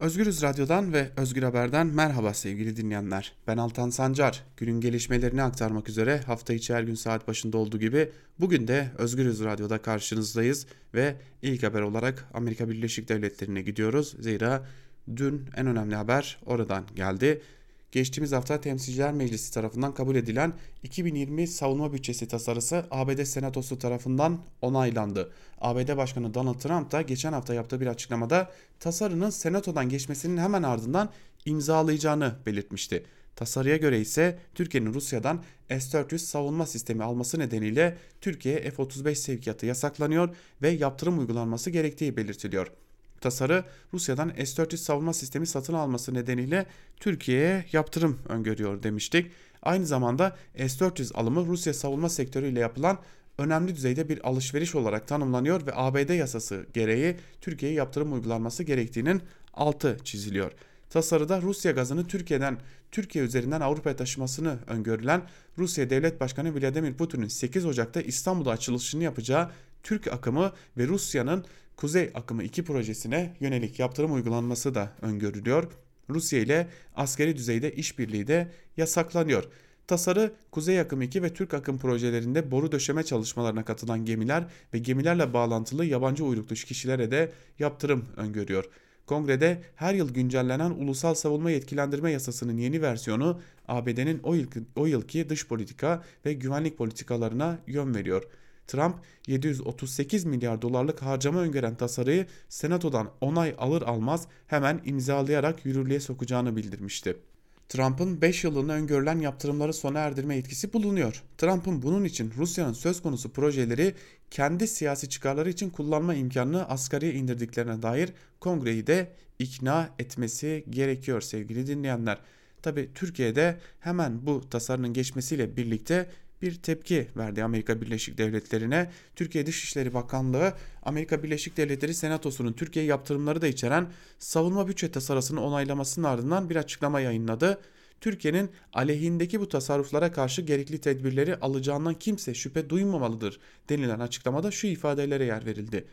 Özgürüz Radyo'dan ve Özgür Haber'den merhaba sevgili dinleyenler. Ben Altan Sancar. Günün gelişmelerini aktarmak üzere hafta içi her gün saat başında olduğu gibi bugün de Özgürüz Radyo'da karşınızdayız ve ilk haber olarak Amerika Birleşik Devletleri'ne gidiyoruz. Zira dün en önemli haber oradan geldi geçtiğimiz hafta Temsilciler Meclisi tarafından kabul edilen 2020 savunma bütçesi tasarısı ABD Senatosu tarafından onaylandı. ABD Başkanı Donald Trump da geçen hafta yaptığı bir açıklamada tasarının Senato'dan geçmesinin hemen ardından imzalayacağını belirtmişti. Tasarıya göre ise Türkiye'nin Rusya'dan S-400 savunma sistemi alması nedeniyle Türkiye F-35 sevkiyatı yasaklanıyor ve yaptırım uygulanması gerektiği belirtiliyor. Tasarı Rusya'dan S-400 savunma sistemi satın alması nedeniyle Türkiye'ye yaptırım öngörüyor demiştik. Aynı zamanda S-400 alımı Rusya savunma sektörüyle yapılan önemli düzeyde bir alışveriş olarak tanımlanıyor ve ABD yasası gereği Türkiye'ye yaptırım uygulanması gerektiğinin altı çiziliyor. Tasarıda Rusya gazını Türkiye'den Türkiye üzerinden Avrupa'ya taşımasını öngörülen Rusya Devlet Başkanı Vladimir Putin'in 8 Ocak'ta İstanbul'da açılışını yapacağı Türk akımı ve Rusya'nın Kuzey Akımı 2 projesine yönelik yaptırım uygulanması da öngörülüyor. Rusya ile askeri düzeyde işbirliği de yasaklanıyor. Tasarı Kuzey Akım 2 ve Türk Akım projelerinde boru döşeme çalışmalarına katılan gemiler ve gemilerle bağlantılı yabancı uyruklu kişilere de yaptırım öngörüyor. Kongrede her yıl güncellenen Ulusal Savunma Yetkilendirme Yasası'nın yeni versiyonu ABD'nin o, yıl, o yılki dış politika ve güvenlik politikalarına yön veriyor. Trump 738 milyar dolarlık harcama öngören tasarıyı Senato'dan onay alır almaz hemen imzalayarak yürürlüğe sokacağını bildirmişti. Trump'ın 5 yılını öngörülen yaptırımları sona erdirme yetkisi bulunuyor. Trump'ın bunun için Rusya'nın söz konusu projeleri kendi siyasi çıkarları için kullanma imkanını asgariye indirdiklerine dair kongreyi de ikna etmesi gerekiyor sevgili dinleyenler. Tabi Türkiye'de hemen bu tasarının geçmesiyle birlikte bir tepki verdi Amerika Birleşik Devletleri'ne. Türkiye Dışişleri Bakanlığı Amerika Birleşik Devletleri Senatosu'nun Türkiye yaptırımları da içeren savunma bütçe tasarısını onaylamasının ardından bir açıklama yayınladı. Türkiye'nin aleyhindeki bu tasarruflara karşı gerekli tedbirleri alacağından kimse şüphe duymamalıdır denilen açıklamada şu ifadelere yer verildi.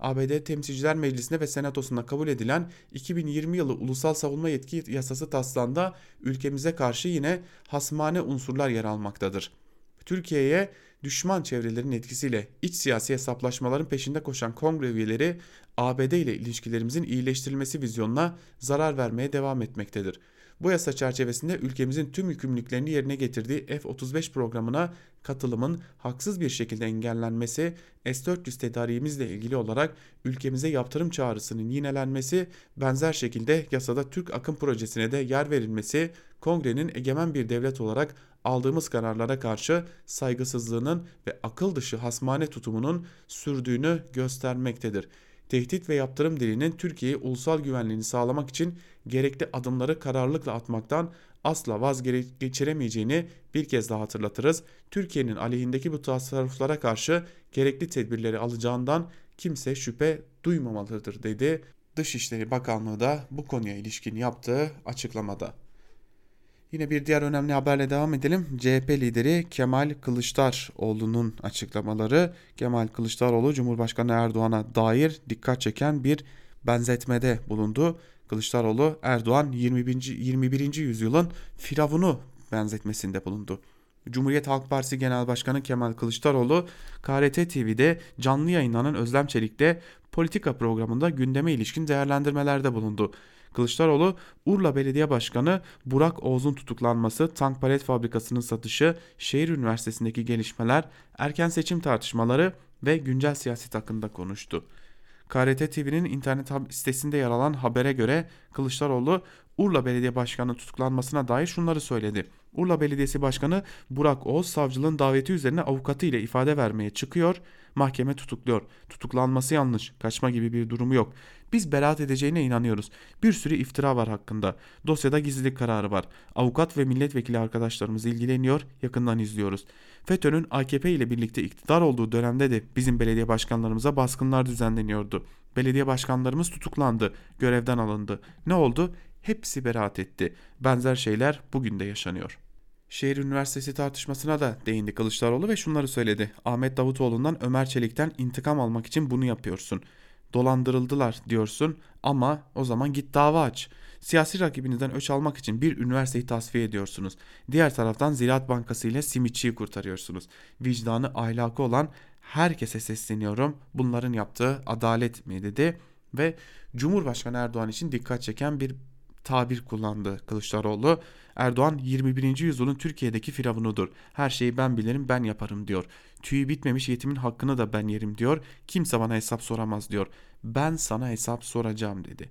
ABD Temsilciler Meclisi'nde ve Senatosu'nda kabul edilen 2020 yılı Ulusal Savunma Yetki Yasası taslağında ülkemize karşı yine hasmane unsurlar yer almaktadır.'' Türkiye'ye düşman çevrelerin etkisiyle iç siyasi hesaplaşmaların peşinde koşan kongre üyeleri ABD ile ilişkilerimizin iyileştirilmesi vizyonuna zarar vermeye devam etmektedir. Bu yasa çerçevesinde ülkemizin tüm yükümlülüklerini yerine getirdiği F-35 programına katılımın haksız bir şekilde engellenmesi, S-400 tedariğimizle ilgili olarak ülkemize yaptırım çağrısının yinelenmesi, benzer şekilde yasada Türk akım projesine de yer verilmesi, kongrenin egemen bir devlet olarak aldığımız kararlara karşı saygısızlığının ve akıl dışı hasmane tutumunun sürdüğünü göstermektedir. Tehdit ve yaptırım dilinin Türkiye'yi ulusal güvenliğini sağlamak için gerekli adımları kararlılıkla atmaktan asla vazgeçiremeyeceğini bir kez daha hatırlatırız. Türkiye'nin aleyhindeki bu tasarruflara karşı gerekli tedbirleri alacağından kimse şüphe duymamalıdır dedi. Dışişleri Bakanlığı da bu konuya ilişkin yaptığı açıklamada. Yine bir diğer önemli haberle devam edelim. CHP lideri Kemal Kılıçdaroğlu'nun açıklamaları. Kemal Kılıçdaroğlu Cumhurbaşkanı Erdoğan'a dair dikkat çeken bir benzetmede bulundu. Kılıçdaroğlu Erdoğan 21. 21. yüzyılın firavunu benzetmesinde bulundu. Cumhuriyet Halk Partisi Genel Başkanı Kemal Kılıçdaroğlu KRT TV'de canlı yayınlanan Özlem Çelik'te politika programında gündeme ilişkin değerlendirmelerde bulundu. Kılıçdaroğlu, Urla Belediye Başkanı Burak Oğuz'un tutuklanması, tank palet fabrikasının satışı, şehir üniversitesindeki gelişmeler, erken seçim tartışmaları ve güncel siyaset hakkında konuştu. KRT TV'nin internet sitesinde yer alan habere göre Kılıçdaroğlu Urla Belediye Başkanı tutuklanmasına dair şunları söyledi. Urla Belediyesi Başkanı Burak Oğuz savcılığın daveti üzerine avukatı ile ifade vermeye çıkıyor. Mahkeme tutukluyor. Tutuklanması yanlış. Kaçma gibi bir durumu yok. Biz beraat edeceğine inanıyoruz. Bir sürü iftira var hakkında. Dosyada gizlilik kararı var. Avukat ve milletvekili arkadaşlarımız ilgileniyor, yakından izliyoruz. FETÖ'nün AKP ile birlikte iktidar olduğu dönemde de bizim belediye başkanlarımıza baskınlar düzenleniyordu. Belediye başkanlarımız tutuklandı, görevden alındı. Ne oldu? Hepsi beraat etti. Benzer şeyler bugün de yaşanıyor. Şehir Üniversitesi tartışmasına da değindi Kılıçdaroğlu ve şunları söyledi. Ahmet Davutoğlu'ndan Ömer Çelik'ten intikam almak için bunu yapıyorsun. dolandırıldılar diyorsun ama o zaman git dava aç. Siyasi rakibinizden öç almak için bir üniversiteyi tasfiye ediyorsunuz. Diğer taraftan Ziraat Bankası ile simitçiyi kurtarıyorsunuz. Vicdanı ahlakı olan herkese sesleniyorum. Bunların yaptığı adalet mi dedi ve Cumhurbaşkanı Erdoğan için dikkat çeken bir tabir kullandı Kılıçdaroğlu. Erdoğan 21. yüzyılın Türkiye'deki firavunudur. Her şeyi ben bilirim ben yaparım diyor. Tüyü bitmemiş yetimin hakkını da ben yerim diyor. Kimse bana hesap soramaz diyor. Ben sana hesap soracağım dedi.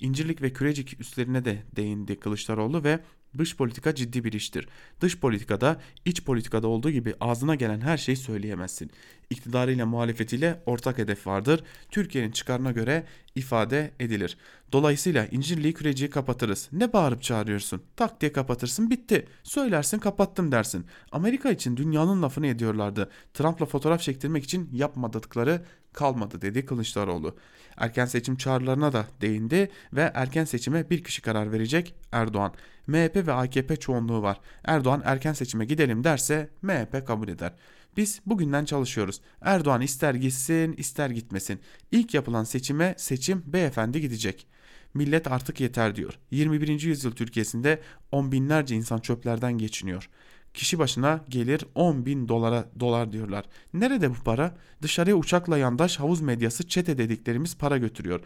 İncirlik ve Kürecik üstlerine de değindi Kılıçdaroğlu ve dış politika ciddi bir iştir. Dış politikada iç politikada olduğu gibi ağzına gelen her şeyi söyleyemezsin. İktidarıyla muhalefetiyle ortak hedef vardır. Türkiye'nin çıkarına göre ifade edilir. Dolayısıyla İncirliği Kürecik'i kapatırız. Ne bağırıp çağırıyorsun? Tak diye kapatırsın bitti. Söylersin kapattım dersin. Amerika için dünyanın lafını ediyorlardı. Trump'la fotoğraf çektirmek için yapmadıkları kalmadı dedi Kılıçdaroğlu. Erken seçim çağrılarına da değindi ve erken seçime bir kişi karar verecek Erdoğan. MHP ve AKP çoğunluğu var. Erdoğan erken seçime gidelim derse MHP kabul eder. Biz bugünden çalışıyoruz. Erdoğan ister gitsin ister gitmesin. İlk yapılan seçime seçim beyefendi gidecek. Millet artık yeter diyor. 21. yüzyıl Türkiye'sinde on binlerce insan çöplerden geçiniyor. Kişi başına gelir 10 bin dolara dolar diyorlar. Nerede bu para? Dışarıya uçakla yandaş havuz medyası çete dediklerimiz para götürüyor.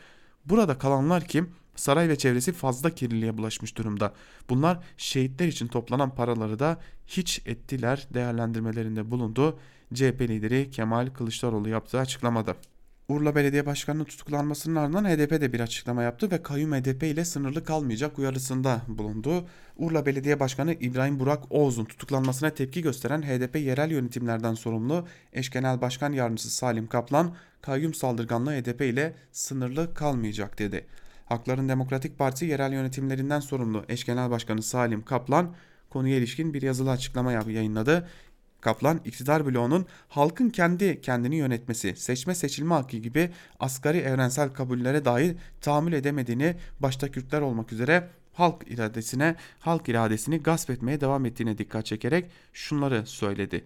Burada kalanlar kim? Saray ve çevresi fazla kirliliğe bulaşmış durumda. Bunlar şehitler için toplanan paraları da hiç ettiler değerlendirmelerinde bulundu. CHP lideri Kemal Kılıçdaroğlu yaptığı açıklamada. Urla Belediye Başkanı'nın tutuklanmasının ardından HDP de bir açıklama yaptı ve kayyum HDP ile sınırlı kalmayacak uyarısında bulundu. Urla Belediye Başkanı İbrahim Burak Oğuz'un tutuklanmasına tepki gösteren HDP yerel yönetimlerden sorumlu eş genel başkan yardımcısı Salim Kaplan, kayyum saldırganlığı HDP ile sınırlı kalmayacak dedi. Hakların Demokratik Parti yerel yönetimlerinden sorumlu eş genel başkanı Salim Kaplan konuya ilişkin bir yazılı açıklama yayınladı. Kaplan iktidar bloğunun halkın kendi kendini yönetmesi, seçme seçilme hakkı gibi asgari evrensel kabullere dair tahammül edemediğini başta Kürtler olmak üzere halk iradesine, halk iradesini gasp etmeye devam ettiğine dikkat çekerek şunları söyledi.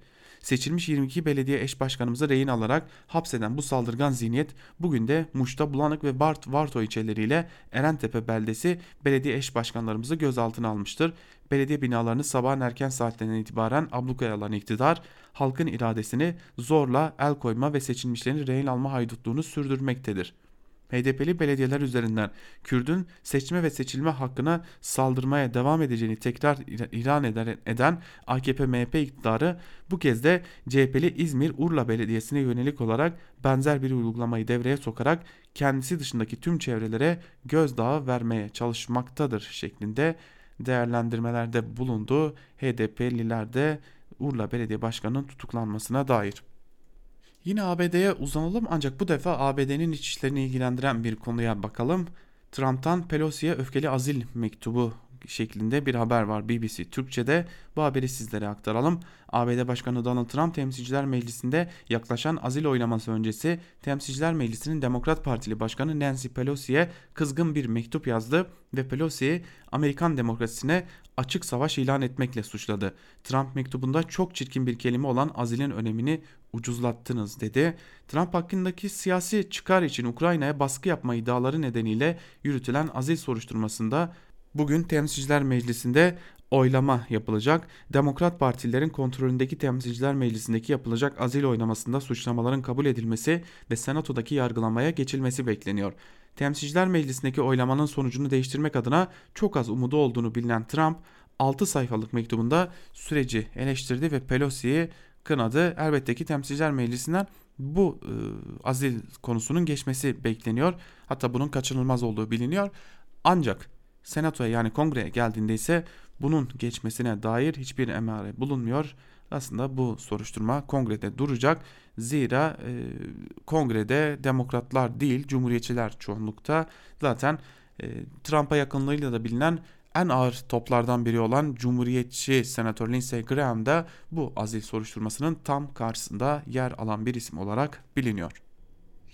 Seçilmiş 22 belediye eş başkanımızı rehin alarak hapseden bu saldırgan zihniyet bugün de Muş'ta Bulanık ve Bart Varto ilçeleriyle Erentepe beldesi belediye eş başkanlarımızı gözaltına almıştır. Belediye binalarını sabahın erken saatlerinden itibaren ablukaya alan iktidar halkın iradesini zorla el koyma ve seçilmişlerin rehin alma haydutluğunu sürdürmektedir.'' HDP'li belediyeler üzerinden Kürdün seçme ve seçilme hakkına saldırmaya devam edeceğini tekrar ilan eden AKP-MHP iktidarı bu kez de CHP'li İzmir Urla Belediyesi'ne yönelik olarak benzer bir uygulamayı devreye sokarak kendisi dışındaki tüm çevrelere gözdağı vermeye çalışmaktadır şeklinde değerlendirmelerde bulundu. HDP'liler de Urla Belediye Başkanı'nın tutuklanmasına dair. Yine ABD'ye uzanalım ancak bu defa ABD'nin iç işlerini ilgilendiren bir konuya bakalım. Trump'tan Pelosi'ye öfkeli azil mektubu şeklinde bir haber var BBC Türkçe'de. Bu haberi sizlere aktaralım. ABD Başkanı Donald Trump Temsilciler Meclisi'nde yaklaşan azil oylaması öncesi Temsilciler Meclisi'nin Demokrat Partili Başkanı Nancy Pelosi'ye kızgın bir mektup yazdı ve Pelosi'yi Amerikan demokrasisine açık savaş ilan etmekle suçladı. Trump mektubunda çok çirkin bir kelime olan azilin önemini ucuzlattınız dedi. Trump hakkındaki siyasi çıkar için Ukrayna'ya baskı yapma iddiaları nedeniyle yürütülen azil soruşturmasında bugün Temsilciler Meclisi'nde oylama yapılacak. Demokrat partilerin kontrolündeki Temsilciler Meclisi'ndeki yapılacak azil oylamasında suçlamaların kabul edilmesi ve Senato'daki yargılamaya geçilmesi bekleniyor. Temsilciler Meclisi'ndeki oylamanın sonucunu değiştirmek adına çok az umudu olduğunu bilinen Trump 6 sayfalık mektubunda süreci eleştirdi ve Pelosi'yi kınadı. Elbette ki Temsilciler Meclisi'nden bu e, azil konusunun geçmesi bekleniyor. Hatta bunun kaçınılmaz olduğu biliniyor. Ancak Senato'ya yani kongreye geldiğinde ise bunun geçmesine dair hiçbir emare bulunmuyor. Aslında bu soruşturma kongrede duracak. Zira e, kongrede demokratlar değil cumhuriyetçiler çoğunlukta. Zaten e, Trump'a yakınlığıyla da bilinen en ağır toplardan biri olan Cumhuriyetçi Senatör Lindsey Graham da bu azil soruşturmasının tam karşısında yer alan bir isim olarak biliniyor.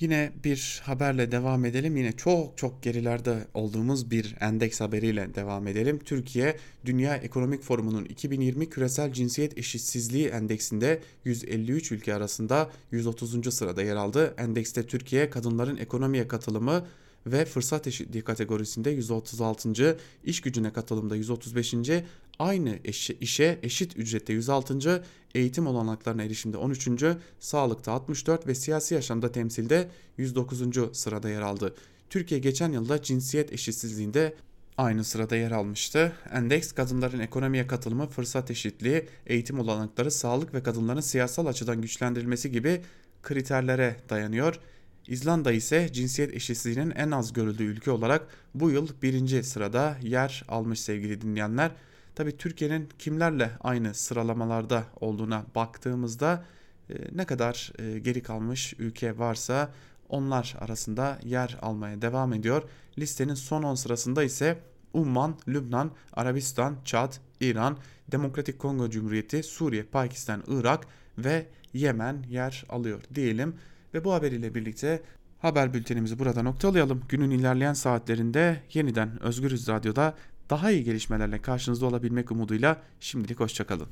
Yine bir haberle devam edelim. Yine çok çok gerilerde olduğumuz bir endeks haberiyle devam edelim. Türkiye Dünya Ekonomik Forumu'nun 2020 Küresel Cinsiyet Eşitsizliği Endeksinde 153 ülke arasında 130. sırada yer aldı. Endekste Türkiye kadınların ekonomiye katılımı ve fırsat eşitliği kategorisinde 136. iş gücüne katılımda 135. aynı işe eşit ücrette 106. eğitim olanaklarına erişimde 13. sağlıkta 64 ve siyasi yaşamda temsilde 109. sırada yer aldı. Türkiye geçen yılda cinsiyet eşitsizliğinde aynı sırada yer almıştı. Endeks kadınların ekonomiye katılımı, fırsat eşitliği, eğitim olanakları, sağlık ve kadınların siyasal açıdan güçlendirilmesi gibi kriterlere dayanıyor. İzlanda ise cinsiyet eşitsizliğinin en az görüldüğü ülke olarak bu yıl birinci sırada yer almış sevgili dinleyenler. Tabi Türkiye'nin kimlerle aynı sıralamalarda olduğuna baktığımızda e, ne kadar e, geri kalmış ülke varsa onlar arasında yer almaya devam ediyor. Listenin son 10 sırasında ise Umman, Lübnan, Arabistan, Çad, İran, Demokratik Kongo Cumhuriyeti, Suriye, Pakistan, Irak ve Yemen yer alıyor diyelim. Ve bu haberiyle birlikte haber bültenimizi burada noktalayalım. Günün ilerleyen saatlerinde yeniden Özgürüz Radyo'da daha iyi gelişmelerle karşınızda olabilmek umuduyla şimdilik hoşçakalın.